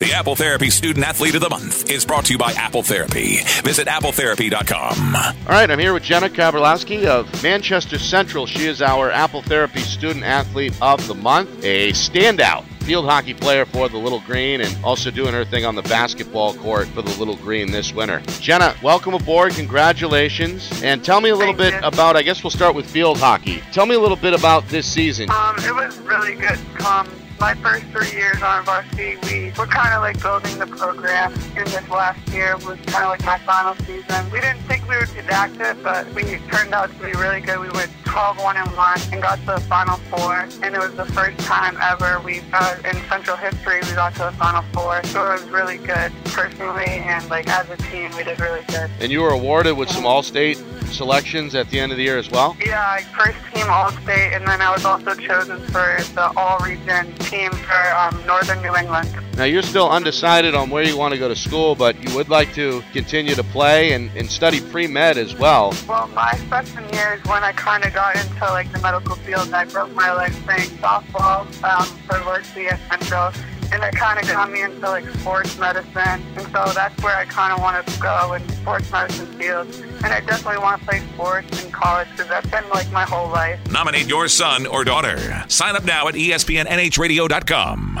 The Apple Therapy Student Athlete of the Month is brought to you by Apple Therapy. Visit appletherapy.com. All right, I'm here with Jenna Kaberlowski of Manchester Central. She is our Apple Therapy Student Athlete of the Month, a standout field hockey player for the Little Green and also doing her thing on the basketball court for the Little Green this winter. Jenna, welcome aboard. Congratulations. And tell me a little Thank bit you. about, I guess we'll start with field hockey. Tell me a little bit about this season. Um, it was really good. Um, my first three years on varsity, we were kind of like building the program. And this last year was kind of like my final season. We didn't think we would get active, but we turned out to be really good. We went 12 1 and 1 and got to the final four. And it was the first time ever we, uh, in Central history, we got to the final four. So it was really good personally and like as a team, we did really good. And you were awarded with some All-State selections at the end of the year as well. Yeah, I first team All State, and then I was also chosen for the All Region team for um, Northern New England. Now you're still undecided on where you want to go to school, but you would like to continue to play and, and study pre-med as well. Well, my freshman year is when I kind of got into like the medical field. I broke my leg playing softball um, for at Central, and that kind of got me into like sports medicine. And so that's where I kind of want to go in sports medicine field. And I definitely want to play sports in college because that's been like my whole life. Nominate your son or daughter. Sign up now at ESPNNHradio.com.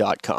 Inc.com.